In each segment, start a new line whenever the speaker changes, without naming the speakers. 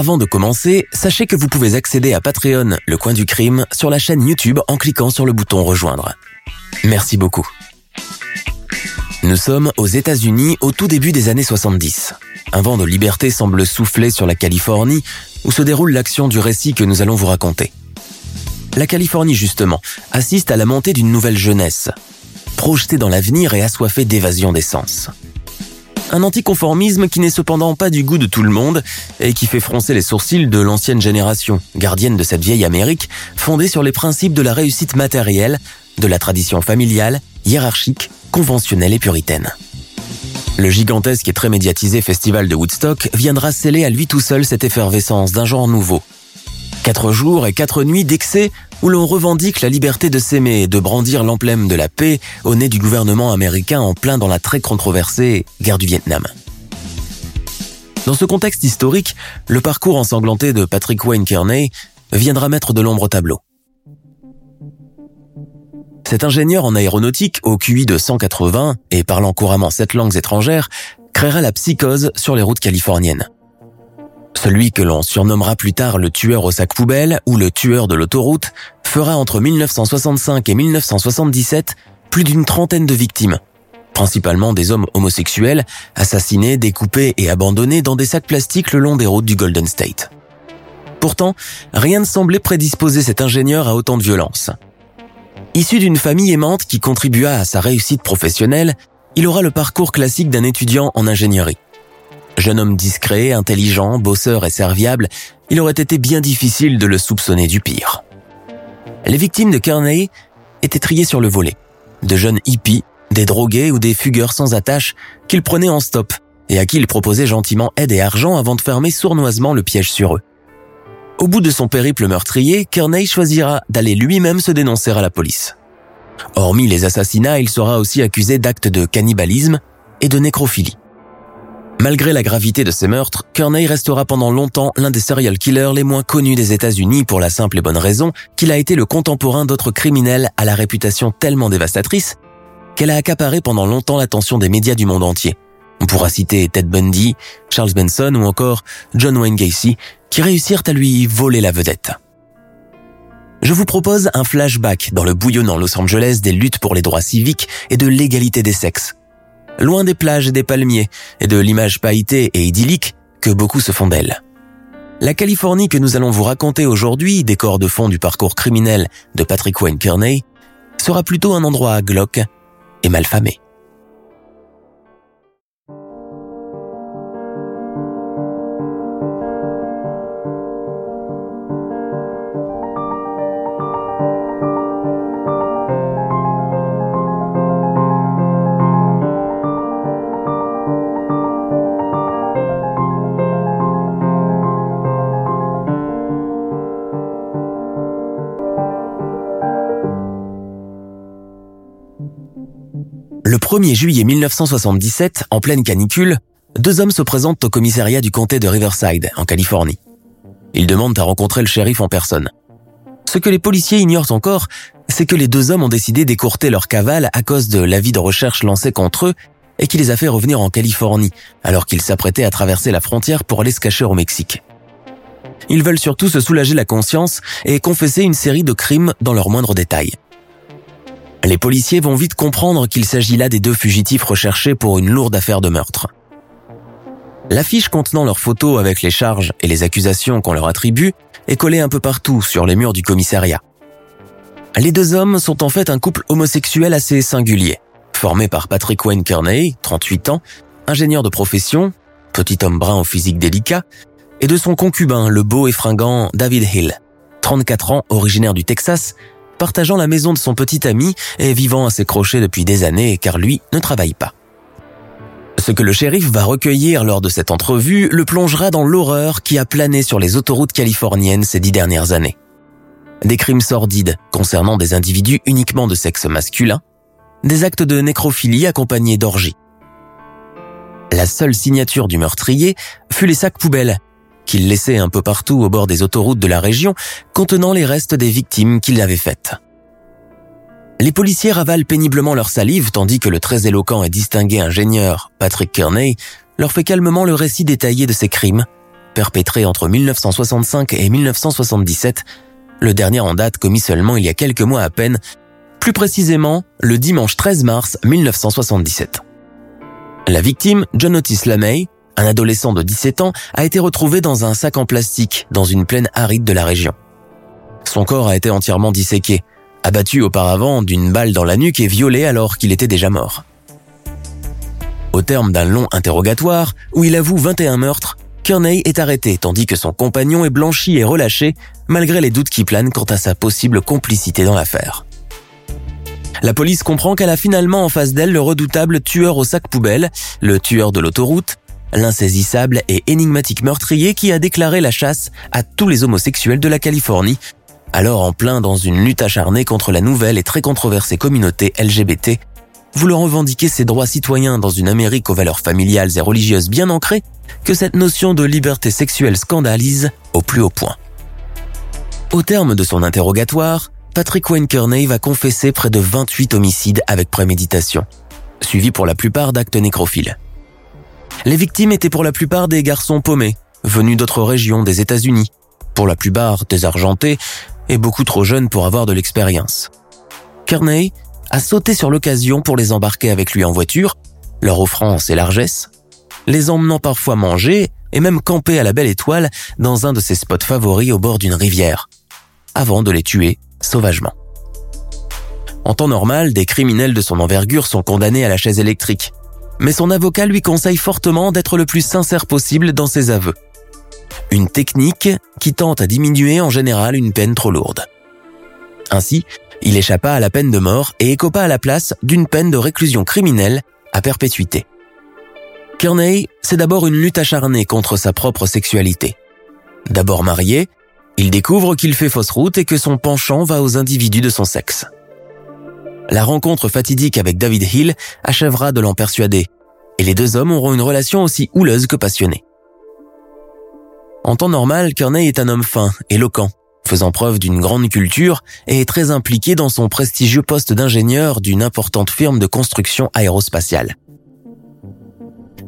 Avant de commencer, sachez que vous pouvez accéder à Patreon, le coin du crime, sur la chaîne YouTube en cliquant sur le bouton rejoindre. Merci beaucoup. Nous sommes aux États-Unis au tout début des années 70. Un vent de liberté semble souffler sur la Californie où se déroule l'action du récit que nous allons vous raconter. La Californie, justement, assiste à la montée d'une nouvelle jeunesse, projetée dans l'avenir et assoiffée d'évasion des sens. Un anticonformisme qui n'est cependant pas du goût de tout le monde et qui fait froncer les sourcils de l'ancienne génération, gardienne de cette vieille Amérique, fondée sur les principes de la réussite matérielle, de la tradition familiale, hiérarchique, conventionnelle et puritaine. Le gigantesque et très médiatisé festival de Woodstock viendra sceller à lui tout seul cette effervescence d'un genre nouveau. Quatre jours et quatre nuits d'excès où l'on revendique la liberté de s'aimer et de brandir l'emblème de la paix au nez du gouvernement américain en plein dans la très controversée guerre du Vietnam. Dans ce contexte historique, le parcours ensanglanté de Patrick Wayne Kearney viendra mettre de l'ombre au tableau. Cet ingénieur en aéronautique au QI de 180 et parlant couramment sept langues étrangères créera la psychose sur les routes californiennes. Celui que l'on surnommera plus tard le tueur au sac poubelle ou le tueur de l'autoroute fera entre 1965 et 1977 plus d'une trentaine de victimes, principalement des hommes homosexuels, assassinés, découpés et abandonnés dans des sacs plastiques le long des routes du Golden State. Pourtant, rien ne semblait prédisposer cet ingénieur à autant de violence. Issu d'une famille aimante qui contribua à sa réussite professionnelle, il aura le parcours classique d'un étudiant en ingénierie. Jeune homme discret, intelligent, bosseur et serviable, il aurait été bien difficile de le soupçonner du pire. Les victimes de Kearney étaient triées sur le volet. De jeunes hippies, des drogués ou des fugueurs sans attache qu'il prenait en stop et à qui il proposait gentiment aide et argent avant de fermer sournoisement le piège sur eux. Au bout de son périple meurtrier, Kearney choisira d'aller lui-même se dénoncer à la police. Hormis les assassinats, il sera aussi accusé d'actes de cannibalisme et de nécrophilie. Malgré la gravité de ces meurtres, Kearney restera pendant longtemps l'un des serial killers les moins connus des États-Unis pour la simple et bonne raison qu'il a été le contemporain d'autres criminels à la réputation tellement dévastatrice qu'elle a accaparé pendant longtemps l'attention des médias du monde entier. On pourra citer Ted Bundy, Charles Benson ou encore John Wayne Gacy, qui réussirent à lui voler la vedette. Je vous propose un flashback dans le bouillonnant Los Angeles des luttes pour les droits civiques et de l'égalité des sexes. Loin des plages et des palmiers et de l'image pailletée et idyllique que beaucoup se font d'elle. La Californie que nous allons vous raconter aujourd'hui, décor de fond du parcours criminel de Patrick Wayne Kearney, sera plutôt un endroit glauque et malfamé. 1er juillet 1977, en pleine canicule, deux hommes se présentent au commissariat du comté de Riverside, en Californie. Ils demandent à rencontrer le shérif en personne. Ce que les policiers ignorent encore, c'est que les deux hommes ont décidé d'écourter leur cavale à cause de l'avis de recherche lancé contre eux et qui les a fait revenir en Californie, alors qu'ils s'apprêtaient à traverser la frontière pour aller se cacher au Mexique. Ils veulent surtout se soulager la conscience et confesser une série de crimes dans leurs moindres détails. Les policiers vont vite comprendre qu'il s'agit là des deux fugitifs recherchés pour une lourde affaire de meurtre. L'affiche contenant leurs photos avec les charges et les accusations qu'on leur attribue est collée un peu partout sur les murs du commissariat. Les deux hommes sont en fait un couple homosexuel assez singulier, formé par Patrick Wayne Kearney, 38 ans, ingénieur de profession, petit homme brun au physique délicat, et de son concubin, le beau et fringant David Hill, 34 ans, originaire du Texas, partageant la maison de son petit ami et vivant à ses crochets depuis des années car lui ne travaille pas. Ce que le shérif va recueillir lors de cette entrevue le plongera dans l'horreur qui a plané sur les autoroutes californiennes ces dix dernières années. Des crimes sordides concernant des individus uniquement de sexe masculin, des actes de nécrophilie accompagnés d'orgies. La seule signature du meurtrier fut les sacs poubelles qu'il laissait un peu partout au bord des autoroutes de la région contenant les restes des victimes qu'il avait faites. Les policiers ravalent péniblement leur salive tandis que le très éloquent et distingué ingénieur Patrick Kearney leur fait calmement le récit détaillé de ces crimes, perpétrés entre 1965 et 1977, le dernier en date commis seulement il y a quelques mois à peine, plus précisément le dimanche 13 mars 1977. La victime, John Otis LaMay, un adolescent de 17 ans, a été retrouvé dans un sac en plastique dans une plaine aride de la région. Son corps a été entièrement disséqué, abattu auparavant d'une balle dans la nuque et violé alors qu'il était déjà mort. Au terme d'un long interrogatoire, où il avoue 21 meurtres, Kearney est arrêté tandis que son compagnon est blanchi et relâché, malgré les doutes qui planent quant à sa possible complicité dans l'affaire. La police comprend qu'elle a finalement en face d'elle le redoutable tueur au sac poubelle, le tueur de l'autoroute, l'insaisissable et énigmatique meurtrier qui a déclaré la chasse à tous les homosexuels de la Californie alors en plein dans une lutte acharnée contre la nouvelle et très controversée communauté LGBT, voulant revendiquer ses droits citoyens dans une Amérique aux valeurs familiales et religieuses bien ancrées, que cette notion de liberté sexuelle scandalise au plus haut point. Au terme de son interrogatoire, Patrick Wayne Kearney va confesser près de 28 homicides avec préméditation, suivis pour la plupart d'actes nécrophiles. Les victimes étaient pour la plupart des garçons paumés, venus d'autres régions des États-Unis, pour la plupart désargentés et beaucoup trop jeune pour avoir de l'expérience. Kearney a sauté sur l'occasion pour les embarquer avec lui en voiture, leur offrant ses largesses, les emmenant parfois manger et même camper à la belle étoile dans un de ses spots favoris au bord d'une rivière, avant de les tuer sauvagement. En temps normal, des criminels de son envergure sont condamnés à la chaise électrique, mais son avocat lui conseille fortement d'être le plus sincère possible dans ses aveux une technique qui tente à diminuer en général une peine trop lourde. Ainsi, il échappa à la peine de mort et écopa à la place d'une peine de réclusion criminelle à perpétuité. Kearney, c'est d'abord une lutte acharnée contre sa propre sexualité. D'abord marié, il découvre qu'il fait fausse route et que son penchant va aux individus de son sexe. La rencontre fatidique avec David Hill achèvera de l'en persuader, et les deux hommes auront une relation aussi houleuse que passionnée. En temps normal, Kearney est un homme fin, éloquent, faisant preuve d'une grande culture et est très impliqué dans son prestigieux poste d'ingénieur d'une importante firme de construction aérospatiale.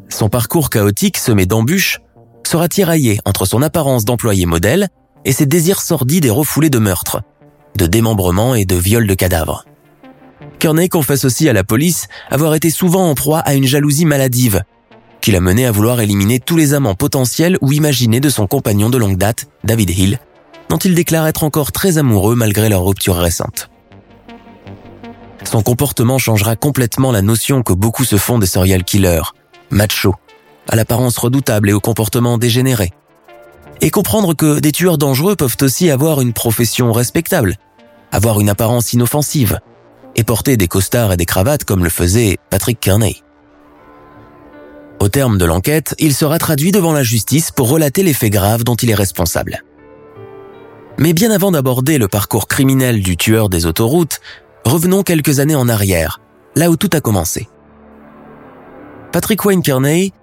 Son parcours chaotique semé d'embûches sera tiraillé entre son apparence d'employé modèle et ses désirs sordides et refoulés de meurtre, de démembrement et de viol de cadavres. Kearney confesse aussi à la police avoir été souvent en proie à une jalousie maladive qui l'a mené à vouloir éliminer tous les amants potentiels ou imaginés de son compagnon de longue date, David Hill, dont il déclare être encore très amoureux malgré leur rupture récente. Son comportement changera complètement la notion que beaucoup se font des serial killers, macho, à l'apparence redoutable et au comportement dégénéré. Et comprendre que des tueurs dangereux peuvent aussi avoir une profession respectable, avoir une apparence inoffensive, et porter des costards et des cravates comme le faisait Patrick Kearney. Au terme de l'enquête, il sera traduit devant la justice pour relater les faits graves dont il est responsable. Mais bien avant d'aborder le parcours criminel du tueur des autoroutes, revenons quelques années en arrière, là où tout a commencé. Patrick Wayne Kearney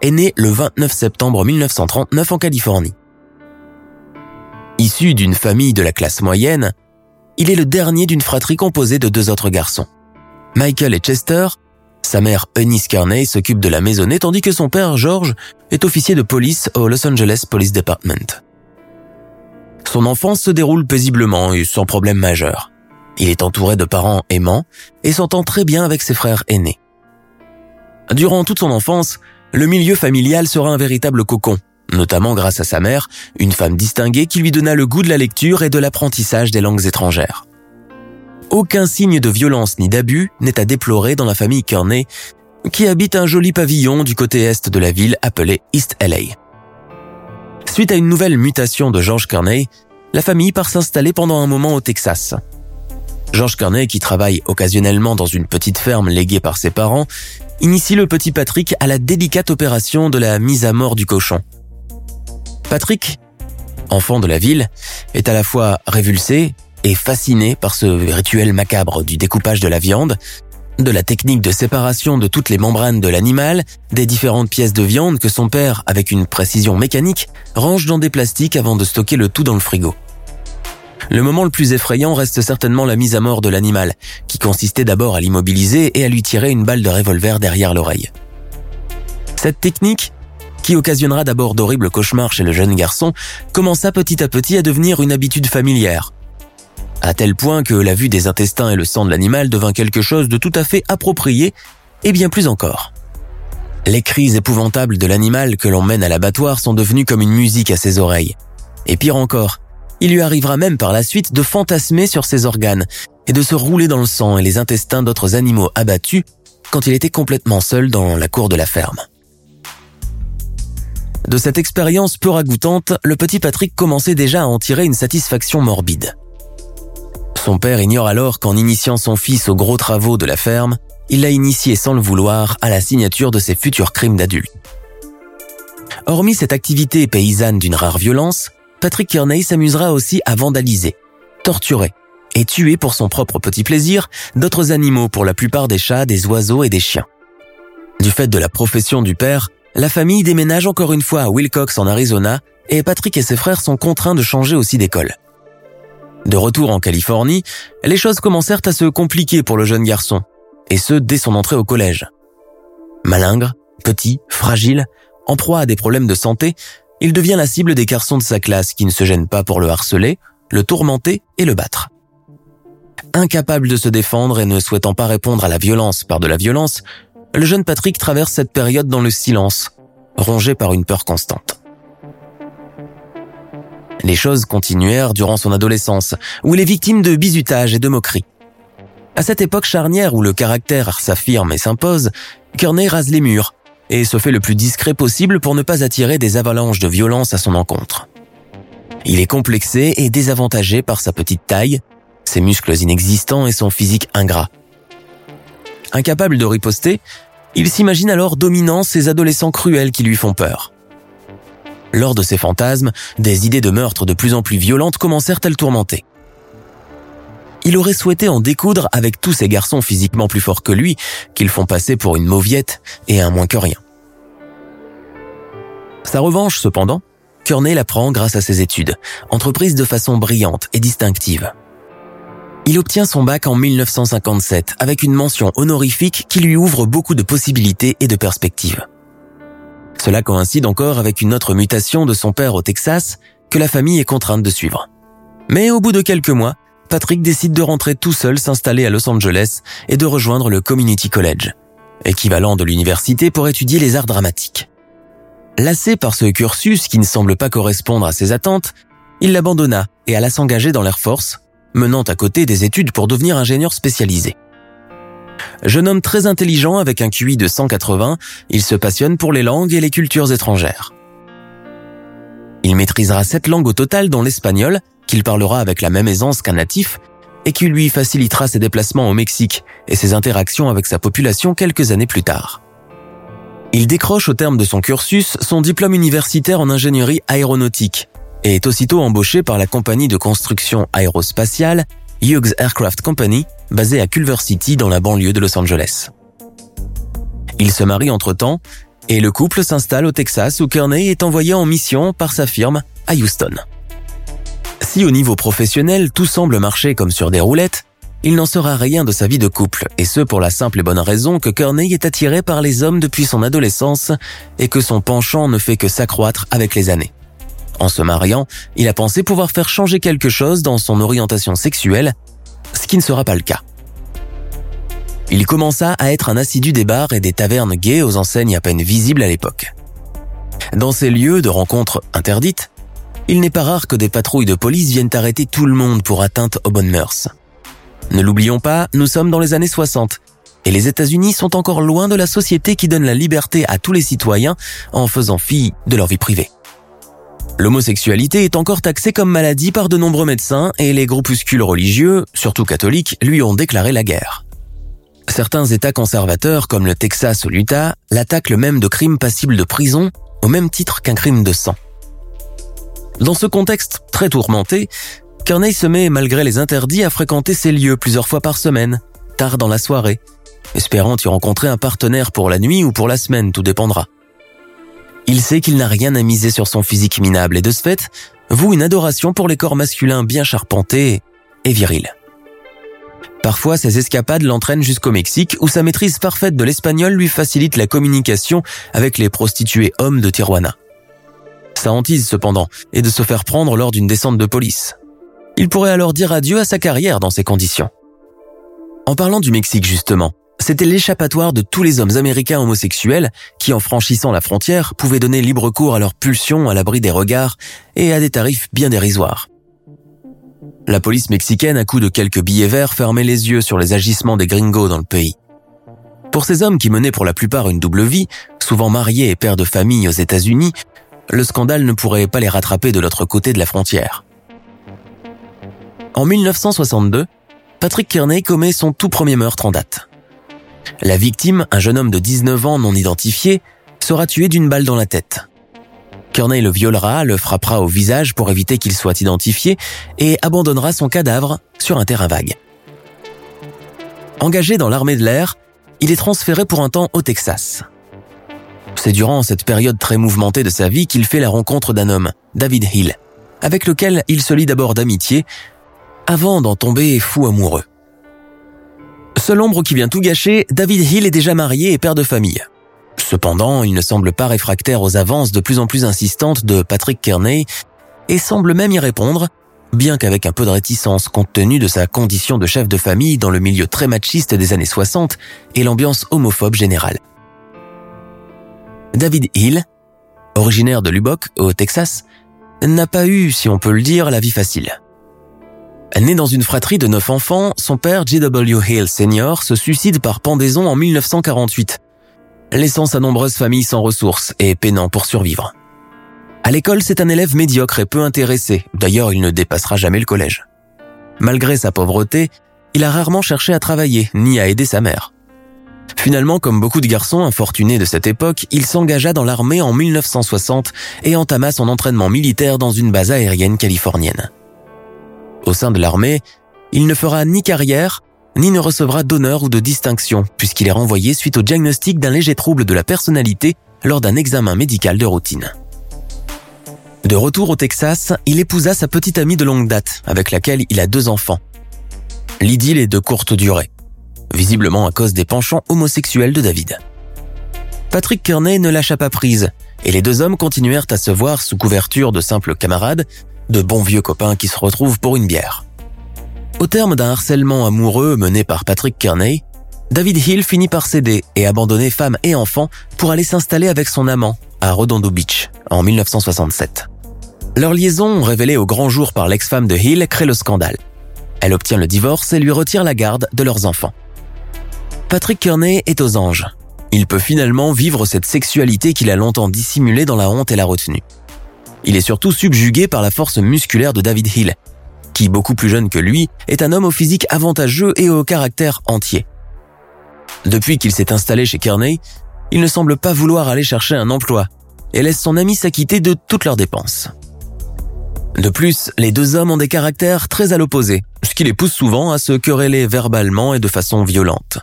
est né le 29 septembre 1939 en Californie. Issu d'une famille de la classe moyenne, il est le dernier d'une fratrie composée de deux autres garçons. Michael et Chester sa mère Eunice Carney s'occupe de la maisonnée tandis que son père George est officier de police au Los Angeles Police Department. Son enfance se déroule paisiblement et sans problème majeur. Il est entouré de parents aimants et s'entend très bien avec ses frères aînés. Durant toute son enfance, le milieu familial sera un véritable cocon, notamment grâce à sa mère, une femme distinguée qui lui donna le goût de la lecture et de l'apprentissage des langues étrangères. Aucun signe de violence ni d'abus n'est à déplorer dans la famille Kearney, qui habite un joli pavillon du côté est de la ville appelé East LA. Suite à une nouvelle mutation de George Kearney, la famille part s'installer pendant un moment au Texas. George Kearney, qui travaille occasionnellement dans une petite ferme léguée par ses parents, initie le petit Patrick à la délicate opération de la mise à mort du cochon. Patrick, enfant de la ville, est à la fois révulsé et fasciné par ce rituel macabre du découpage de la viande, de la technique de séparation de toutes les membranes de l'animal, des différentes pièces de viande que son père, avec une précision mécanique, range dans des plastiques avant de stocker le tout dans le frigo. Le moment le plus effrayant reste certainement la mise à mort de l'animal, qui consistait d'abord à l'immobiliser et à lui tirer une balle de revolver derrière l'oreille. Cette technique, qui occasionnera d'abord d'horribles cauchemars chez le jeune garçon, commença petit à petit à devenir une habitude familière. À tel point que la vue des intestins et le sang de l'animal devint quelque chose de tout à fait approprié, et bien plus encore. Les cris épouvantables de l'animal que l'on mène à l'abattoir sont devenus comme une musique à ses oreilles. Et pire encore, il lui arrivera même par la suite de fantasmer sur ses organes et de se rouler dans le sang et les intestins d'autres animaux abattus quand il était complètement seul dans la cour de la ferme. De cette expérience peu ragoûtante, le petit Patrick commençait déjà à en tirer une satisfaction morbide. Son père ignore alors qu'en initiant son fils aux gros travaux de la ferme, il l'a initié sans le vouloir à la signature de ses futurs crimes d'adulte. Hormis cette activité paysanne d'une rare violence, Patrick Kearney s'amusera aussi à vandaliser, torturer et tuer pour son propre petit plaisir d'autres animaux pour la plupart des chats, des oiseaux et des chiens. Du fait de la profession du père, la famille déménage encore une fois à Wilcox en Arizona et Patrick et ses frères sont contraints de changer aussi d'école. De retour en Californie, les choses commencèrent à se compliquer pour le jeune garçon, et ce dès son entrée au collège. Malingre, petit, fragile, en proie à des problèmes de santé, il devient la cible des garçons de sa classe qui ne se gênent pas pour le harceler, le tourmenter et le battre. Incapable de se défendre et ne souhaitant pas répondre à la violence par de la violence, le jeune Patrick traverse cette période dans le silence, rongé par une peur constante. Les choses continuèrent durant son adolescence, où il est victime de bizutage et de moqueries. À cette époque charnière où le caractère s'affirme et s'impose, Kearney rase les murs, et se fait le plus discret possible pour ne pas attirer des avalanches de violence à son encontre. Il est complexé et désavantagé par sa petite taille, ses muscles inexistants et son physique ingrat. Incapable de riposter, il s'imagine alors dominant ces adolescents cruels qui lui font peur. Lors de ces fantasmes, des idées de meurtre de plus en plus violentes commencèrent à le tourmenter. Il aurait souhaité en découdre avec tous ces garçons physiquement plus forts que lui, qu'ils font passer pour une mauviette et un moins que rien. Sa revanche, cependant, Kearney la prend grâce à ses études, entreprises de façon brillante et distinctive. Il obtient son bac en 1957 avec une mention honorifique qui lui ouvre beaucoup de possibilités et de perspectives. Cela coïncide encore avec une autre mutation de son père au Texas que la famille est contrainte de suivre. Mais au bout de quelques mois, Patrick décide de rentrer tout seul s'installer à Los Angeles et de rejoindre le Community College, équivalent de l'université pour étudier les arts dramatiques. Lassé par ce cursus qui ne semble pas correspondre à ses attentes, il l'abandonna et alla s'engager dans l'Air Force, menant à côté des études pour devenir ingénieur spécialisé. Jeune homme très intelligent avec un QI de 180, il se passionne pour les langues et les cultures étrangères. Il maîtrisera sept langues au total dont l'espagnol, qu'il parlera avec la même aisance qu'un natif et qui lui facilitera ses déplacements au Mexique et ses interactions avec sa population quelques années plus tard. Il décroche au terme de son cursus son diplôme universitaire en ingénierie aéronautique et est aussitôt embauché par la compagnie de construction aérospatiale Hughes Aircraft Company, basée à Culver City dans la banlieue de Los Angeles. Il se marie entre-temps et le couple s'installe au Texas où Kearney est envoyé en mission par sa firme à Houston. Si au niveau professionnel tout semble marcher comme sur des roulettes, il n'en sera rien de sa vie de couple, et ce pour la simple et bonne raison que Kearney est attiré par les hommes depuis son adolescence et que son penchant ne fait que s'accroître avec les années. En se mariant, il a pensé pouvoir faire changer quelque chose dans son orientation sexuelle, ce qui ne sera pas le cas. Il commença à être un assidu des bars et des tavernes gays aux enseignes à peine visibles à l'époque. Dans ces lieux de rencontres interdites, il n'est pas rare que des patrouilles de police viennent arrêter tout le monde pour atteinte aux bonnes mœurs. Ne l'oublions pas, nous sommes dans les années 60, et les États-Unis sont encore loin de la société qui donne la liberté à tous les citoyens en faisant fi de leur vie privée. L'homosexualité est encore taxée comme maladie par de nombreux médecins et les groupuscules religieux, surtout catholiques, lui ont déclaré la guerre. Certains États conservateurs, comme le Texas ou l'Utah, l'attaquent même de crimes passibles de prison, au même titre qu'un crime de sang. Dans ce contexte très tourmenté, Kearney se met, malgré les interdits, à fréquenter ces lieux plusieurs fois par semaine, tard dans la soirée, espérant y rencontrer un partenaire pour la nuit ou pour la semaine, tout dépendra. Il sait qu'il n'a rien à miser sur son physique minable et de ce fait, voue une adoration pour les corps masculins bien charpentés et virils. Parfois, ses escapades l'entraînent jusqu'au Mexique où sa maîtrise parfaite de l'espagnol lui facilite la communication avec les prostituées hommes de Tijuana. Sa hantise, cependant, est de se faire prendre lors d'une descente de police. Il pourrait alors dire adieu à sa carrière dans ces conditions. En parlant du Mexique, justement, c'était l'échappatoire de tous les hommes américains homosexuels qui, en franchissant la frontière, pouvaient donner libre cours à leurs pulsions à l'abri des regards et à des tarifs bien dérisoires. La police mexicaine, à coup de quelques billets verts, fermait les yeux sur les agissements des gringos dans le pays. Pour ces hommes qui menaient pour la plupart une double vie, souvent mariés et pères de famille aux États-Unis, le scandale ne pourrait pas les rattraper de l'autre côté de la frontière. En 1962, Patrick Kearney commet son tout premier meurtre en date. La victime, un jeune homme de 19 ans non identifié, sera tué d'une balle dans la tête. Kearney le violera, le frappera au visage pour éviter qu'il soit identifié et abandonnera son cadavre sur un terrain vague. Engagé dans l'armée de l'air, il est transféré pour un temps au Texas. C'est durant cette période très mouvementée de sa vie qu'il fait la rencontre d'un homme, David Hill, avec lequel il se lie d'abord d'amitié, avant d'en tomber fou amoureux. Seul ombre qui vient tout gâcher, David Hill est déjà marié et père de famille. Cependant, il ne semble pas réfractaire aux avances de plus en plus insistantes de Patrick Kearney et semble même y répondre, bien qu'avec un peu de réticence compte tenu de sa condition de chef de famille dans le milieu très machiste des années 60 et l'ambiance homophobe générale. David Hill, originaire de Lubbock, au Texas, n'a pas eu, si on peut le dire, la vie facile. Né dans une fratrie de neuf enfants, son père, J.W. Hill Sr., se suicide par pendaison en 1948, laissant sa nombreuse famille sans ressources et peinant pour survivre. À l'école, c'est un élève médiocre et peu intéressé, d'ailleurs il ne dépassera jamais le collège. Malgré sa pauvreté, il a rarement cherché à travailler, ni à aider sa mère. Finalement, comme beaucoup de garçons infortunés de cette époque, il s'engagea dans l'armée en 1960 et entama son entraînement militaire dans une base aérienne californienne. Au sein de l'armée, il ne fera ni carrière, ni ne recevra d'honneur ou de distinction, puisqu'il est renvoyé suite au diagnostic d'un léger trouble de la personnalité lors d'un examen médical de routine. De retour au Texas, il épousa sa petite amie de longue date, avec laquelle il a deux enfants. L'idylle est de courte durée, visiblement à cause des penchants homosexuels de David. Patrick Kearney ne lâcha pas prise, et les deux hommes continuèrent à se voir sous couverture de simples camarades de bons vieux copains qui se retrouvent pour une bière. Au terme d'un harcèlement amoureux mené par Patrick Kearney, David Hill finit par céder et abandonner femme et enfants pour aller s'installer avec son amant à Redondo Beach en 1967. Leur liaison, révélée au grand jour par l'ex-femme de Hill, crée le scandale. Elle obtient le divorce et lui retire la garde de leurs enfants. Patrick Kearney est aux anges. Il peut finalement vivre cette sexualité qu'il a longtemps dissimulée dans la honte et la retenue. Il est surtout subjugué par la force musculaire de David Hill, qui, beaucoup plus jeune que lui, est un homme au physique avantageux et au caractère entier. Depuis qu'il s'est installé chez Kearney, il ne semble pas vouloir aller chercher un emploi et laisse son ami s'acquitter de toutes leurs dépenses. De plus, les deux hommes ont des caractères très à l'opposé, ce qui les pousse souvent à se quereller verbalement et de façon violente.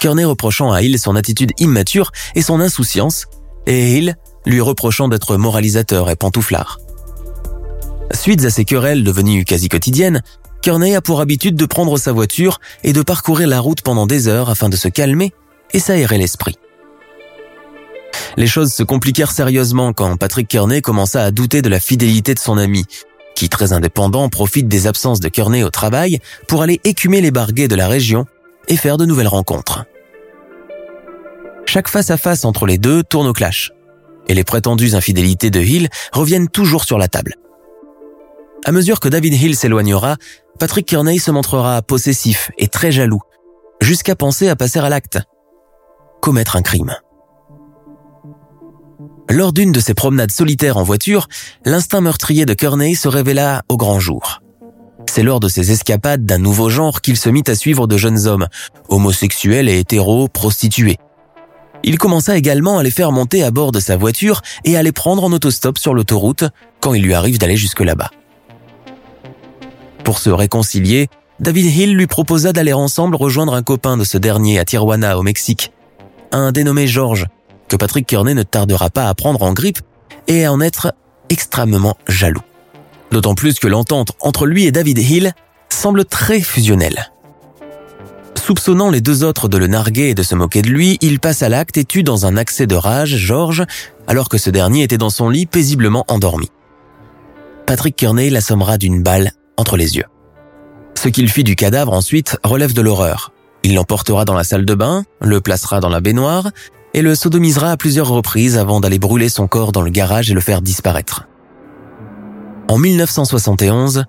Kearney reprochant à Hill son attitude immature et son insouciance, et Hill lui reprochant d'être moralisateur et pantouflard. Suite à ces querelles devenues quasi quotidiennes, Kearney a pour habitude de prendre sa voiture et de parcourir la route pendant des heures afin de se calmer et s'aérer l'esprit. Les choses se compliquèrent sérieusement quand Patrick Kearney commença à douter de la fidélité de son ami, qui très indépendant profite des absences de Kearney au travail pour aller écumer les barguets de la région et faire de nouvelles rencontres. Chaque face à face entre les deux tourne au clash et les prétendues infidélités de Hill reviennent toujours sur la table. À mesure que David Hill s'éloignera, Patrick Kearney se montrera possessif et très jaloux, jusqu'à penser à passer à l'acte. Commettre un crime. Lors d'une de ses promenades solitaires en voiture, l'instinct meurtrier de Kearney se révéla au grand jour. C'est lors de ses escapades d'un nouveau genre qu'il se mit à suivre de jeunes hommes, homosexuels et hétéros, prostitués. Il commença également à les faire monter à bord de sa voiture et à les prendre en autostop sur l'autoroute quand il lui arrive d'aller jusque là-bas. Pour se réconcilier, David Hill lui proposa d'aller ensemble rejoindre un copain de ce dernier à Tijuana, au Mexique, un dénommé George, que Patrick Kearney ne tardera pas à prendre en grippe et à en être extrêmement jaloux. D'autant plus que l'entente entre lui et David Hill semble très fusionnelle. Soupçonnant les deux autres de le narguer et de se moquer de lui, il passe à l'acte et tue dans un accès de rage George, alors que ce dernier était dans son lit paisiblement endormi. Patrick Kearney l'assommera d'une balle entre les yeux. Ce qu'il fit du cadavre ensuite relève de l'horreur. Il l'emportera dans la salle de bain, le placera dans la baignoire et le sodomisera à plusieurs reprises avant d'aller brûler son corps dans le garage et le faire disparaître. En 1971,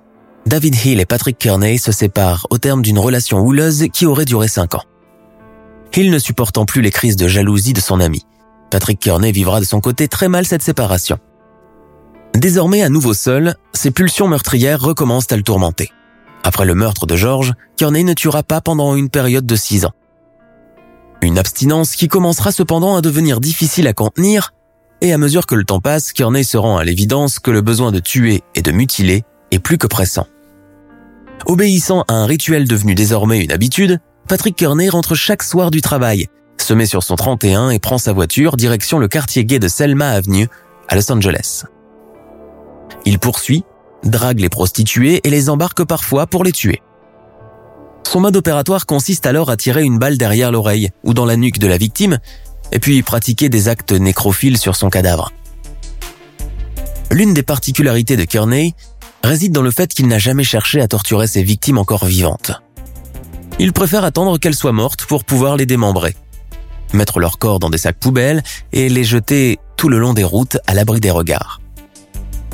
David Hill et Patrick Kearney se séparent au terme d'une relation houleuse qui aurait duré cinq ans. Hill ne supportant plus les crises de jalousie de son ami. Patrick Kearney vivra de son côté très mal cette séparation. Désormais à nouveau seul, ses pulsions meurtrières recommencent à le tourmenter. Après le meurtre de George, Kearney ne tuera pas pendant une période de six ans. Une abstinence qui commencera cependant à devenir difficile à contenir, et à mesure que le temps passe, Kearney se rend à l'évidence que le besoin de tuer et de mutiler est plus que pressant. Obéissant à un rituel devenu désormais une habitude, Patrick Kearney rentre chaque soir du travail, se met sur son 31 et prend sa voiture direction le quartier gay de Selma Avenue à Los Angeles. Il poursuit, drague les prostituées et les embarque parfois pour les tuer. Son mode opératoire consiste alors à tirer une balle derrière l'oreille ou dans la nuque de la victime, et puis pratiquer des actes nécrophiles sur son cadavre. L'une des particularités de Kearney réside dans le fait qu'il n'a jamais cherché à torturer ses victimes encore vivantes. Il préfère attendre qu'elles soient mortes pour pouvoir les démembrer, mettre leur corps dans des sacs poubelles et les jeter tout le long des routes à l'abri des regards.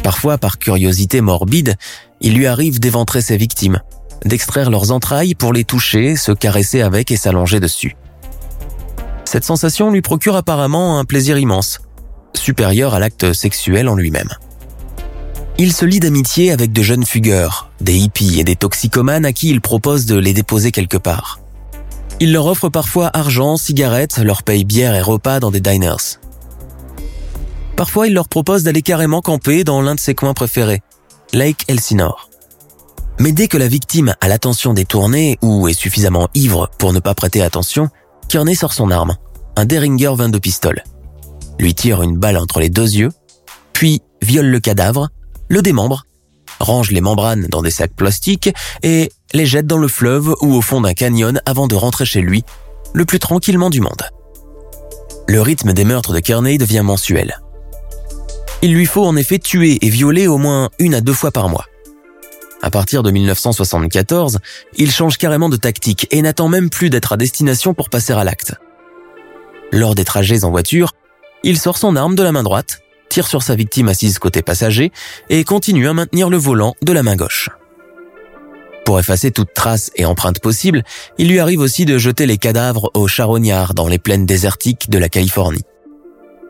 Parfois, par curiosité morbide, il lui arrive d'éventrer ses victimes, d'extraire leurs entrailles pour les toucher, se caresser avec et s'allonger dessus. Cette sensation lui procure apparemment un plaisir immense, supérieur à l'acte sexuel en lui-même. Il se lie d'amitié avec de jeunes fugueurs, des hippies et des toxicomanes à qui il propose de les déposer quelque part. Il leur offre parfois argent, cigarettes, leur paye bière et repas dans des diners. Parfois, il leur propose d'aller carrément camper dans l'un de ses coins préférés, Lake Elsinore. Mais dès que la victime a l'attention détournée ou est suffisamment ivre pour ne pas prêter attention, Kearney sort son arme, un Derringer 22 pistoles, lui tire une balle entre les deux yeux, puis viole le cadavre, le démembre, range les membranes dans des sacs plastiques et les jette dans le fleuve ou au fond d'un canyon avant de rentrer chez lui, le plus tranquillement du monde. Le rythme des meurtres de Kearney devient mensuel. Il lui faut en effet tuer et violer au moins une à deux fois par mois. À partir de 1974, il change carrément de tactique et n'attend même plus d'être à destination pour passer à l'acte. Lors des trajets en voiture, il sort son arme de la main droite, tire sur sa victime assise côté passager et continue à maintenir le volant de la main gauche. Pour effacer toute trace et empreinte possible, il lui arrive aussi de jeter les cadavres au charognard dans les plaines désertiques de la Californie.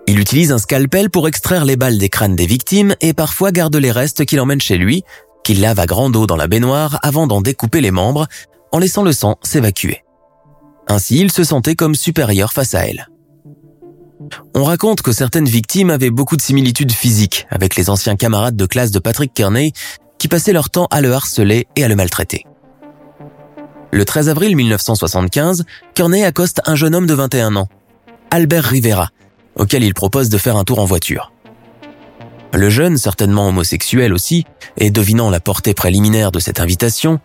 Il utilise un scalpel pour extraire les balles des crânes des victimes et parfois garde les restes qu'il emmène chez lui, qu'il lave à grande eau dans la baignoire avant d'en découper les membres, en laissant le sang s'évacuer. Ainsi, il se sentait comme supérieur face à elle. On raconte que certaines victimes avaient beaucoup de similitudes physiques avec les anciens camarades de classe de Patrick Kearney qui passaient leur temps à le harceler et à le maltraiter. Le 13 avril 1975, Kearney accoste un jeune homme de 21 ans, Albert Rivera, auquel il propose de faire un tour en voiture. Le jeune, certainement homosexuel aussi, et devinant la portée préliminaire de cette invitation,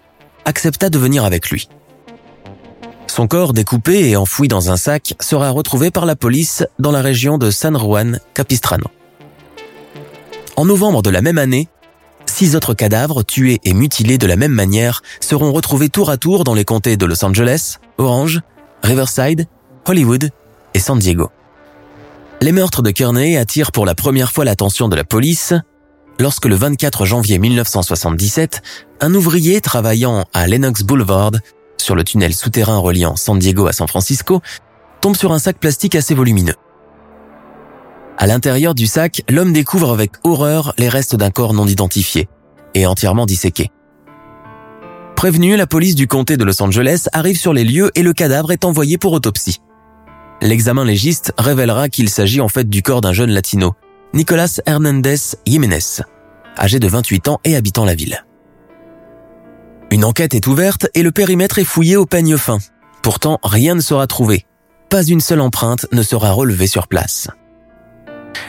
accepta de venir avec lui. Son corps découpé et enfoui dans un sac sera retrouvé par la police dans la région de San Juan Capistrano. En novembre de la même année, six autres cadavres tués et mutilés de la même manière seront retrouvés tour à tour dans les comtés de Los Angeles, Orange, Riverside, Hollywood et San Diego. Les meurtres de Kearney attirent pour la première fois l'attention de la police lorsque le 24 janvier 1977, un ouvrier travaillant à Lenox Boulevard, sur le tunnel souterrain reliant San Diego à San Francisco, tombe sur un sac plastique assez volumineux. À l'intérieur du sac, l'homme découvre avec horreur les restes d'un corps non identifié et entièrement disséqué. Prévenu, la police du comté de Los Angeles arrive sur les lieux et le cadavre est envoyé pour autopsie. L'examen légiste révélera qu'il s'agit en fait du corps d'un jeune latino, Nicolas Hernandez Jiménez, âgé de 28 ans et habitant la ville. Une enquête est ouverte et le périmètre est fouillé au peigne fin. Pourtant, rien ne sera trouvé. Pas une seule empreinte ne sera relevée sur place.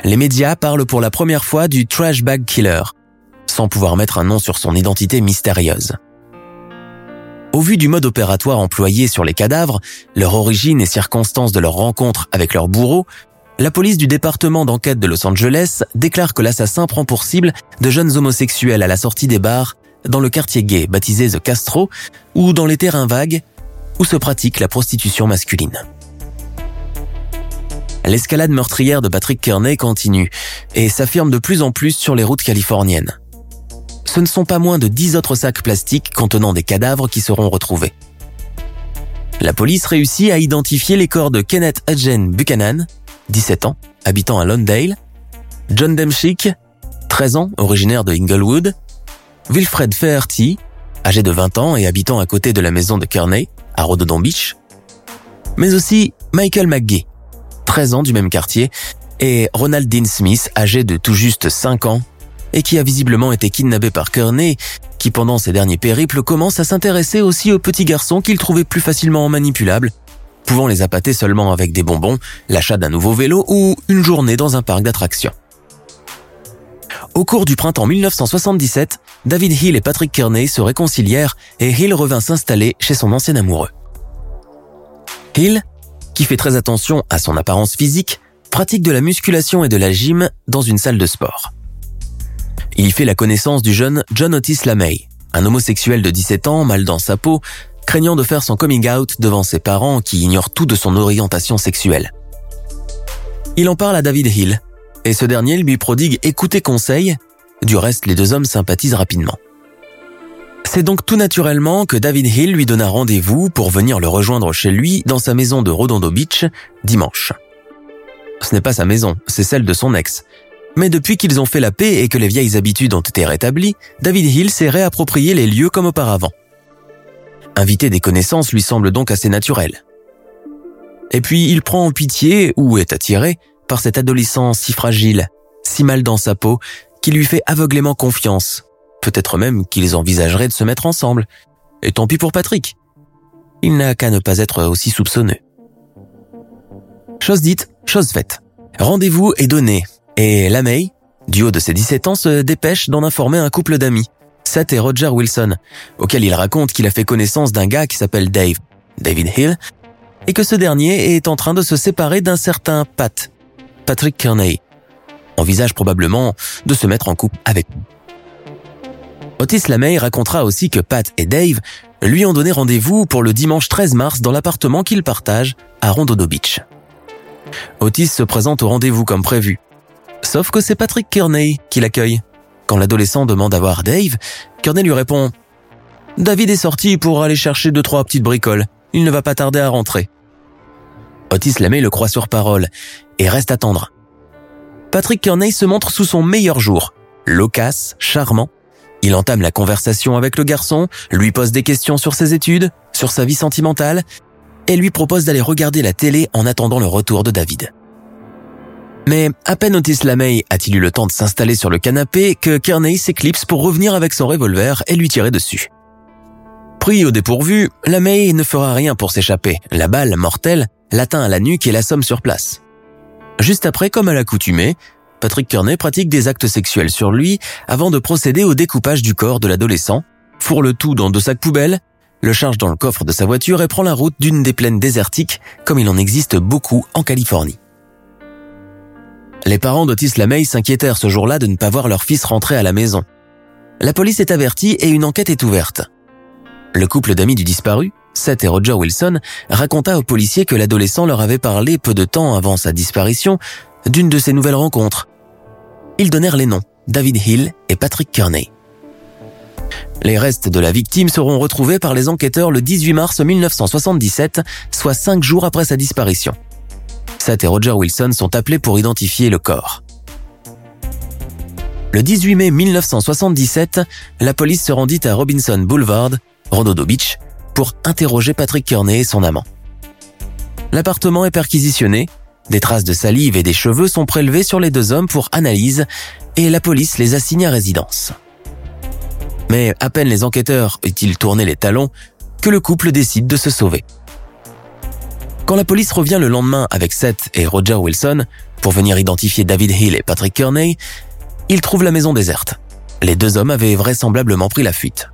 Les médias parlent pour la première fois du trash bag killer, sans pouvoir mettre un nom sur son identité mystérieuse. Au vu du mode opératoire employé sur les cadavres, leur origine et circonstances de leur rencontre avec leur bourreau, la police du département d'enquête de Los Angeles déclare que l'assassin prend pour cible de jeunes homosexuels à la sortie des bars dans le quartier gay baptisé The Castro ou dans les terrains vagues où se pratique la prostitution masculine. L'escalade meurtrière de Patrick Kearney continue et s'affirme de plus en plus sur les routes californiennes. Ce ne sont pas moins de 10 autres sacs plastiques contenant des cadavres qui seront retrouvés. La police réussit à identifier les corps de Kenneth Hudgen Buchanan, 17 ans, habitant à Lawndale, John Demchick, 13 ans, originaire de Inglewood, Wilfred Faherty, âgé de 20 ans et habitant à côté de la maison de Kearney, à Rododon Beach, mais aussi Michael McGee, 13 ans du même quartier, et Ronald Dean Smith, âgé de tout juste 5 ans, et qui a visiblement été kidnappé par Kearney, qui pendant ses derniers périples commence à s'intéresser aussi aux petits garçons qu'il trouvait plus facilement manipulables pouvant les appâter seulement avec des bonbons, l'achat d'un nouveau vélo ou une journée dans un parc d'attractions. Au cours du printemps 1977, David Hill et Patrick Kearney se réconcilièrent et Hill revint s'installer chez son ancien amoureux. Hill, qui fait très attention à son apparence physique, pratique de la musculation et de la gym dans une salle de sport. Il fait la connaissance du jeune John Otis LaMay, un homosexuel de 17 ans, mal dans sa peau, craignant de faire son coming out devant ses parents qui ignorent tout de son orientation sexuelle. Il en parle à David Hill, et ce dernier lui prodigue écoute et conseil, du reste les deux hommes sympathisent rapidement. C'est donc tout naturellement que David Hill lui donna rendez-vous pour venir le rejoindre chez lui dans sa maison de Rodondo Beach dimanche. Ce n'est pas sa maison, c'est celle de son ex. Mais depuis qu'ils ont fait la paix et que les vieilles habitudes ont été rétablies, David Hill s'est réapproprié les lieux comme auparavant. Inviter des connaissances lui semble donc assez naturel. Et puis il prend en pitié, ou est attiré, par cet adolescent si fragile, si mal dans sa peau, qui lui fait aveuglément confiance. Peut-être même qu'ils envisageraient de se mettre ensemble. Et tant pis pour Patrick. Il n'a qu'à ne pas être aussi soupçonneux. Chose dite, chose faite. Rendez-vous est donné, et Lamey, du haut de ses 17 ans, se dépêche d'en informer un couple d'amis. Seth et Roger Wilson, auquel il raconte qu'il a fait connaissance d'un gars qui s'appelle Dave, David Hill, et que ce dernier est en train de se séparer d'un certain Pat, Patrick Kearney. Envisage probablement de se mettre en couple avec. Otis Lamey racontera aussi que Pat et Dave lui ont donné rendez-vous pour le dimanche 13 mars dans l'appartement qu'ils partagent à Rondodo Beach. Otis se présente au rendez-vous comme prévu. Sauf que c'est Patrick Kearney qui l'accueille. Quand l'adolescent demande à voir Dave, Kearney lui répond David est sorti pour aller chercher deux trois petites bricoles. Il ne va pas tarder à rentrer. Otis Lamé le croit sur parole et reste attendre. Patrick Kearney se montre sous son meilleur jour, loquace, charmant. Il entame la conversation avec le garçon, lui pose des questions sur ses études, sur sa vie sentimentale, et lui propose d'aller regarder la télé en attendant le retour de David. Mais à peine Otis Lamey a-t-il eu le temps de s'installer sur le canapé que Kearney s'éclipse pour revenir avec son revolver et lui tirer dessus. Pris au dépourvu, Lamey ne fera rien pour s'échapper. La balle, mortelle, l'atteint à la nuque et l'assomme sur place. Juste après, comme à l'accoutumée, Patrick Kearney pratique des actes sexuels sur lui avant de procéder au découpage du corps de l'adolescent, fourre le tout dans deux sacs poubelles, le charge dans le coffre de sa voiture et prend la route d'une des plaines désertiques comme il en existe beaucoup en Californie. Les parents d'Otis Lamey s'inquiétèrent ce jour-là de ne pas voir leur fils rentrer à la maison. La police est avertie et une enquête est ouverte. Le couple d'amis du disparu, Seth et Roger Wilson, raconta aux policiers que l'adolescent leur avait parlé peu de temps avant sa disparition d'une de ses nouvelles rencontres. Ils donnèrent les noms, David Hill et Patrick Kearney. Les restes de la victime seront retrouvés par les enquêteurs le 18 mars 1977, soit cinq jours après sa disparition. Seth et Roger Wilson sont appelés pour identifier le corps. Le 18 mai 1977, la police se rendit à Robinson Boulevard, Rododo Beach, pour interroger Patrick Kearney et son amant. L'appartement est perquisitionné, des traces de salive et des cheveux sont prélevés sur les deux hommes pour analyse et la police les assigne à résidence. Mais à peine les enquêteurs ont-ils tourné les talons que le couple décide de se sauver. Quand la police revient le lendemain avec Seth et Roger Wilson pour venir identifier David Hill et Patrick Kearney, ils trouvent la maison déserte. Les deux hommes avaient vraisemblablement pris la fuite.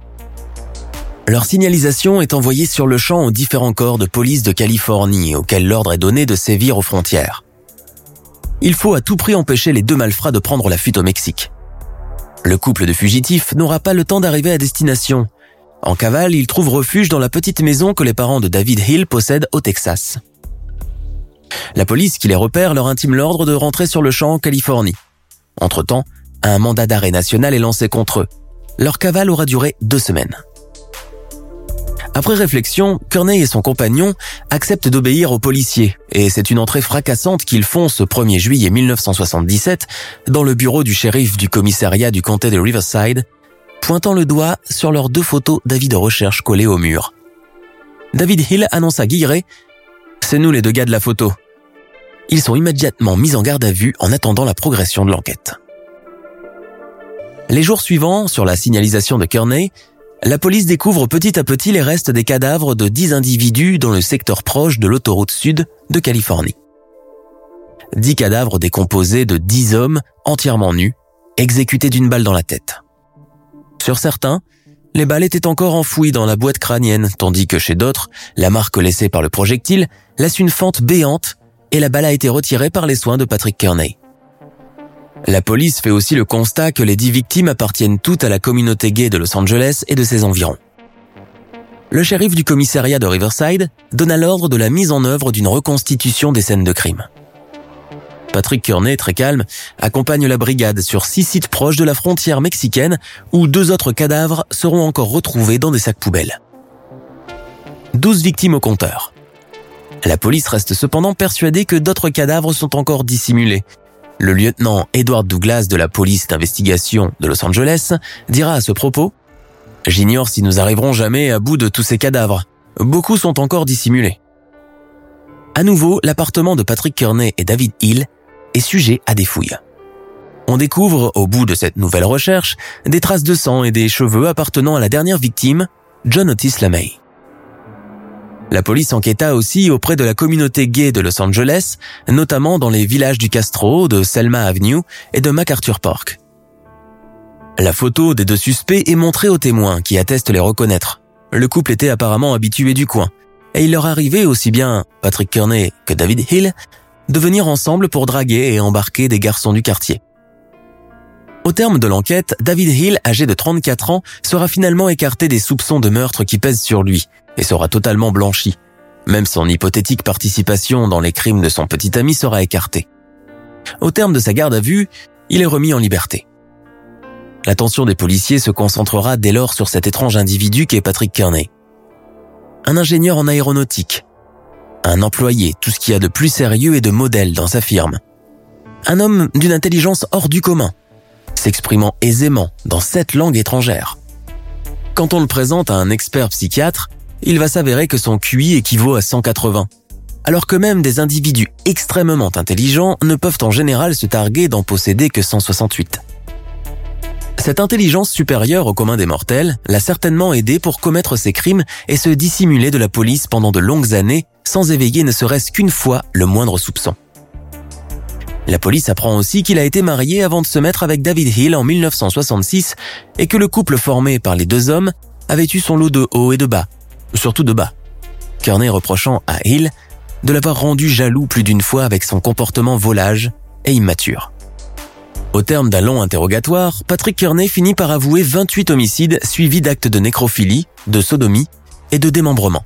Leur signalisation est envoyée sur le champ aux différents corps de police de Californie auxquels l'ordre est donné de sévir aux frontières. Il faut à tout prix empêcher les deux malfrats de prendre la fuite au Mexique. Le couple de fugitifs n'aura pas le temps d'arriver à destination. En cavale, ils trouvent refuge dans la petite maison que les parents de David Hill possèdent au Texas. La police qui les repère leur intime l'ordre de rentrer sur le champ en Californie. Entre-temps, un mandat d'arrêt national est lancé contre eux. Leur cavale aura duré deux semaines. Après réflexion, Kearney et son compagnon acceptent d'obéir aux policiers et c'est une entrée fracassante qu'ils font ce 1er juillet 1977 dans le bureau du shérif du commissariat du comté de Riverside, pointant le doigt sur leurs deux photos d'avis de recherche collées au mur. David Hill annonce à Guilleret C'est nous les deux gars de la photo. Ils sont immédiatement mis en garde à vue en attendant la progression de l'enquête. Les jours suivants, sur la signalisation de Kearney, la police découvre petit à petit les restes des cadavres de 10 individus dans le secteur proche de l'autoroute sud de Californie. 10 cadavres décomposés de 10 hommes entièrement nus, exécutés d'une balle dans la tête. Sur certains, les balles étaient encore enfouies dans la boîte crânienne, tandis que chez d'autres, la marque laissée par le projectile laisse une fente béante et la balle a été retirée par les soins de Patrick Kearney. La police fait aussi le constat que les dix victimes appartiennent toutes à la communauté gay de Los Angeles et de ses environs. Le shérif du commissariat de Riverside donna l'ordre de la mise en œuvre d'une reconstitution des scènes de crime. Patrick Kearney, très calme, accompagne la brigade sur six sites proches de la frontière mexicaine où deux autres cadavres seront encore retrouvés dans des sacs poubelles. Douze victimes au compteur. La police reste cependant persuadée que d'autres cadavres sont encore dissimulés le lieutenant Edward Douglas de la police d'investigation de Los Angeles dira à ce propos J'ignore si nous arriverons jamais à bout de tous ces cadavres. Beaucoup sont encore dissimulés. À nouveau, l'appartement de Patrick Kearney et David Hill est sujet à des fouilles. On découvre, au bout de cette nouvelle recherche, des traces de sang et des cheveux appartenant à la dernière victime, John Otis LaMay. La police enquêta aussi auprès de la communauté gay de Los Angeles, notamment dans les villages du Castro, de Selma Avenue et de MacArthur Park. La photo des deux suspects est montrée aux témoins qui attestent les reconnaître. Le couple était apparemment habitué du coin, et il leur arrivait aussi bien Patrick Kearney que David Hill de venir ensemble pour draguer et embarquer des garçons du quartier. Au terme de l'enquête, David Hill, âgé de 34 ans, sera finalement écarté des soupçons de meurtre qui pèsent sur lui et sera totalement blanchi. Même son hypothétique participation dans les crimes de son petit ami sera écartée. Au terme de sa garde à vue, il est remis en liberté. L'attention des policiers se concentrera dès lors sur cet étrange individu qu'est Patrick Kearney. Un ingénieur en aéronautique. Un employé, tout ce qu'il y a de plus sérieux et de modèle dans sa firme. Un homme d'une intelligence hors du commun, s'exprimant aisément dans sept langues étrangères. Quand on le présente à un expert psychiatre, il va s'avérer que son QI équivaut à 180. Alors que même des individus extrêmement intelligents ne peuvent en général se targuer d'en posséder que 168. Cette intelligence supérieure au commun des mortels l'a certainement aidé pour commettre ses crimes et se dissimuler de la police pendant de longues années sans éveiller ne serait-ce qu'une fois le moindre soupçon. La police apprend aussi qu'il a été marié avant de se mettre avec David Hill en 1966 et que le couple formé par les deux hommes avait eu son lot de hauts et de bas, surtout de bas. Kearney reprochant à Hill de l'avoir rendu jaloux plus d'une fois avec son comportement volage et immature. Au terme d'un long interrogatoire, Patrick Kearney finit par avouer 28 homicides suivis d'actes de nécrophilie, de sodomie et de démembrement.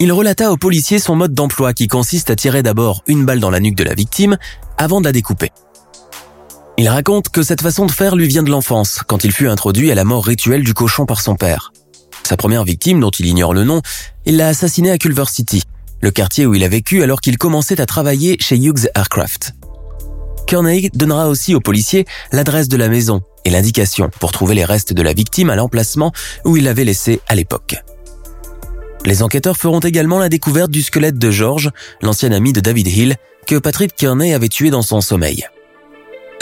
Il relata aux policiers son mode d'emploi qui consiste à tirer d'abord une balle dans la nuque de la victime avant de la découper. Il raconte que cette façon de faire lui vient de l'enfance, quand il fut introduit à la mort rituelle du cochon par son père. Sa première victime, dont il ignore le nom, il l'a assassiné à Culver City. le quartier où il a vécu alors qu'il commençait à travailler chez Hughes Aircraft. Kearney donnera aussi aux policiers l'adresse de la maison et l'indication pour trouver les restes de la victime à l'emplacement où il l'avait laissé à l'époque. Les enquêteurs feront également la découverte du squelette de George, l'ancien ami de David Hill, que Patrick Kearney avait tué dans son sommeil.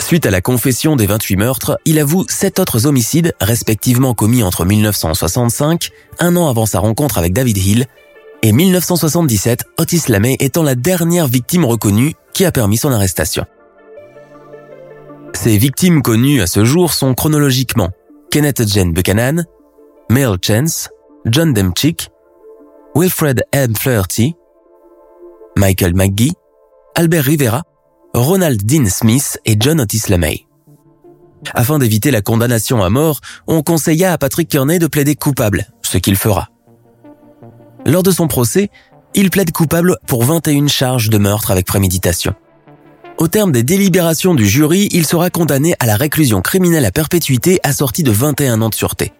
Suite à la confession des 28 meurtres, il avoue sept autres homicides, respectivement commis entre 1965, un an avant sa rencontre avec David Hill, et 1977, Otis Lamey étant la dernière victime reconnue qui a permis son arrestation. Ces victimes connues à ce jour sont chronologiquement Kenneth Jane Buchanan, Mel Chance, John Demchick, Wilfred M. Flaherty, Michael McGee, Albert Rivera, Ronald Dean Smith et John Otis LeMay. Afin d'éviter la condamnation à mort, on conseilla à Patrick Kearney de plaider coupable, ce qu'il fera. Lors de son procès, il plaide coupable pour 21 charges de meurtre avec préméditation. Au terme des délibérations du jury, il sera condamné à la réclusion criminelle à perpétuité assortie de 21 ans de sûreté.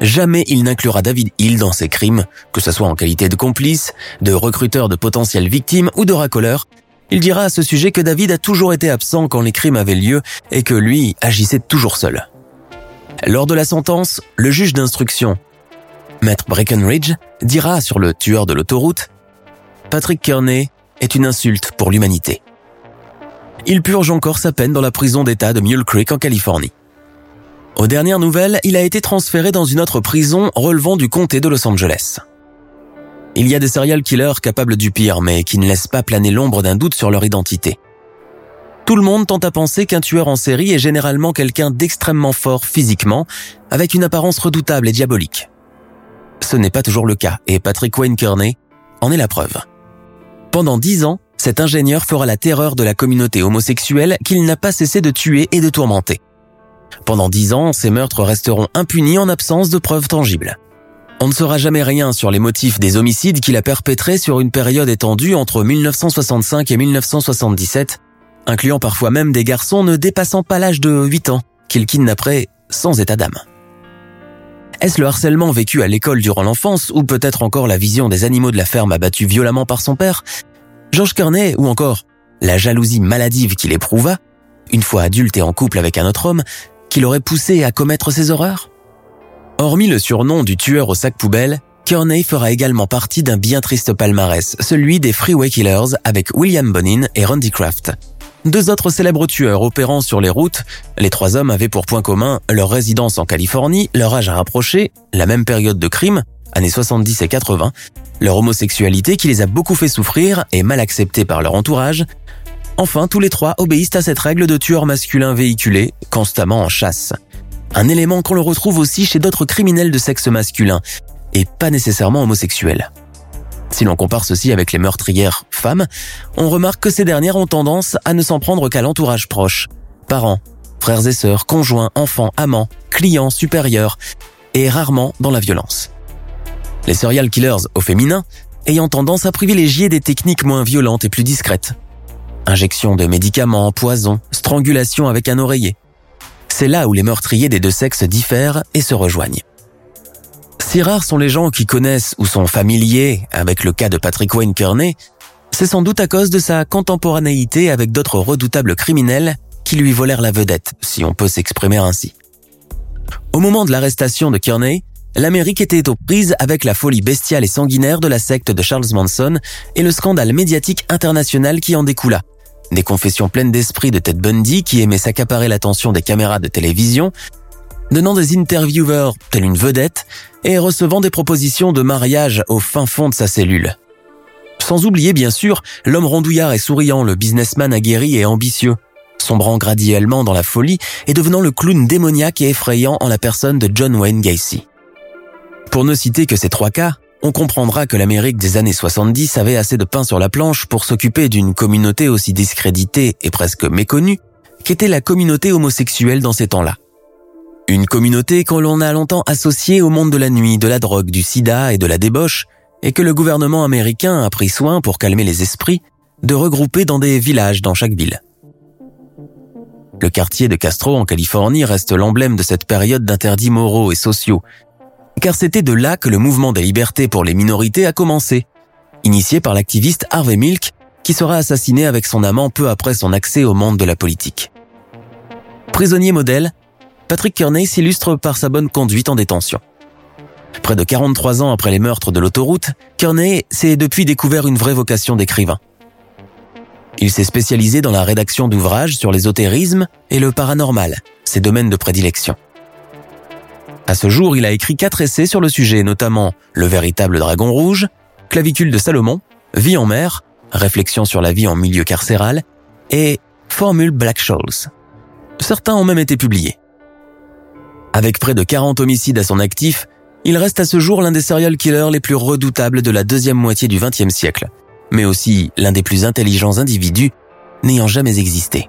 Jamais il n'inclura David Hill dans ses crimes, que ce soit en qualité de complice, de recruteur de potentielles victimes ou de racoleur. Il dira à ce sujet que David a toujours été absent quand les crimes avaient lieu et que lui agissait toujours seul. Lors de la sentence, le juge d'instruction, Maître Breckenridge, dira sur le tueur de l'autoroute Patrick Kearney est une insulte pour l'humanité il purge encore sa peine dans la prison d'État de Mule Creek en Californie. Aux dernières nouvelles, il a été transféré dans une autre prison relevant du comté de Los Angeles. Il y a des serial killers capables du pire, mais qui ne laissent pas planer l'ombre d'un doute sur leur identité. Tout le monde tente à penser qu'un tueur en série est généralement quelqu'un d'extrêmement fort physiquement, avec une apparence redoutable et diabolique. Ce n'est pas toujours le cas, et Patrick Wayne Kearney en est la preuve. Pendant dix ans, cet ingénieur fera la terreur de la communauté homosexuelle qu'il n'a pas cessé de tuer et de tourmenter. Pendant dix ans, ces meurtres resteront impunis en absence de preuves tangibles. On ne saura jamais rien sur les motifs des homicides qu'il a perpétrés sur une période étendue entre 1965 et 1977, incluant parfois même des garçons ne dépassant pas l'âge de 8 ans, qu'il kidnapperait sans état d'âme. Est-ce le harcèlement vécu à l'école durant l'enfance ou peut-être encore la vision des animaux de la ferme abattus violemment par son père? George Kearney ou encore la jalousie maladive qu'il éprouva, une fois adulte et en couple avec un autre homme, qui l'aurait poussé à commettre ces horreurs? Hormis le surnom du tueur au sac poubelle, Kearney fera également partie d'un bien triste palmarès, celui des Freeway Killers avec William Bonin et Randy Kraft. Deux autres célèbres tueurs opérant sur les routes, les trois hommes avaient pour point commun leur résidence en Californie, leur âge à rapprocher, la même période de crime, années 70 et 80, leur homosexualité qui les a beaucoup fait souffrir et mal acceptée par leur entourage. Enfin, tous les trois obéissent à cette règle de tueur masculin véhiculé, constamment en chasse. Un élément qu'on le retrouve aussi chez d'autres criminels de sexe masculin, et pas nécessairement homosexuels. Si l'on compare ceci avec les meurtrières femmes, on remarque que ces dernières ont tendance à ne s'en prendre qu'à l'entourage proche. Parents, frères et sœurs, conjoints, enfants, amants, clients, supérieurs, et rarement dans la violence les serial killers au féminin ayant tendance à privilégier des techniques moins violentes et plus discrètes. Injection de médicaments, poison, strangulation avec un oreiller. C'est là où les meurtriers des deux sexes diffèrent et se rejoignent. Si rares sont les gens qui connaissent ou sont familiers avec le cas de Patrick Wayne Kearney, c'est sans doute à cause de sa contemporanéité avec d'autres redoutables criminels qui lui volèrent la vedette, si on peut s'exprimer ainsi. Au moment de l'arrestation de Kearney, l'Amérique était aux prises avec la folie bestiale et sanguinaire de la secte de Charles Manson et le scandale médiatique international qui en découla. Des confessions pleines d'esprit de Ted Bundy qui aimait s'accaparer l'attention des caméras de télévision, donnant des intervieweurs telle une vedette et recevant des propositions de mariage au fin fond de sa cellule. Sans oublier bien sûr l'homme rondouillard et souriant, le businessman aguerri et ambitieux, sombrant graduellement dans la folie et devenant le clown démoniaque et effrayant en la personne de John Wayne Gacy. Pour ne citer que ces trois cas, on comprendra que l'Amérique des années 70 avait assez de pain sur la planche pour s'occuper d'une communauté aussi discréditée et presque méconnue qu'était la communauté homosexuelle dans ces temps-là. Une communauté que l'on a longtemps associée au monde de la nuit, de la drogue, du sida et de la débauche, et que le gouvernement américain a pris soin pour calmer les esprits de regrouper dans des villages dans chaque ville. Le quartier de Castro en Californie reste l'emblème de cette période d'interdits moraux et sociaux car c'était de là que le mouvement des libertés pour les minorités a commencé. initié par l'activiste Harvey Milk, qui sera assassiné avec son amant peu après son accès au monde de la politique. Prisonnier modèle, Patrick Kearney s'illustre par sa bonne conduite en détention. Près de 43 ans après les meurtres de l'autoroute, Kearney s'est depuis découvert une vraie vocation d'écrivain. Il s'est spécialisé dans la rédaction d'ouvrages sur l'ésotérisme et le paranormal, ses domaines de prédilection. À ce jour, il a écrit quatre essais sur le sujet, notamment Le véritable dragon rouge, Clavicule de Salomon, Vie en mer, Réflexion sur la vie en milieu carcéral et Formule Black Shoals. Certains ont même été publiés. Avec près de 40 homicides à son actif, il reste à ce jour l'un des serial killers les plus redoutables de la deuxième moitié du XXe siècle, mais aussi l'un des plus intelligents individus n'ayant jamais existé.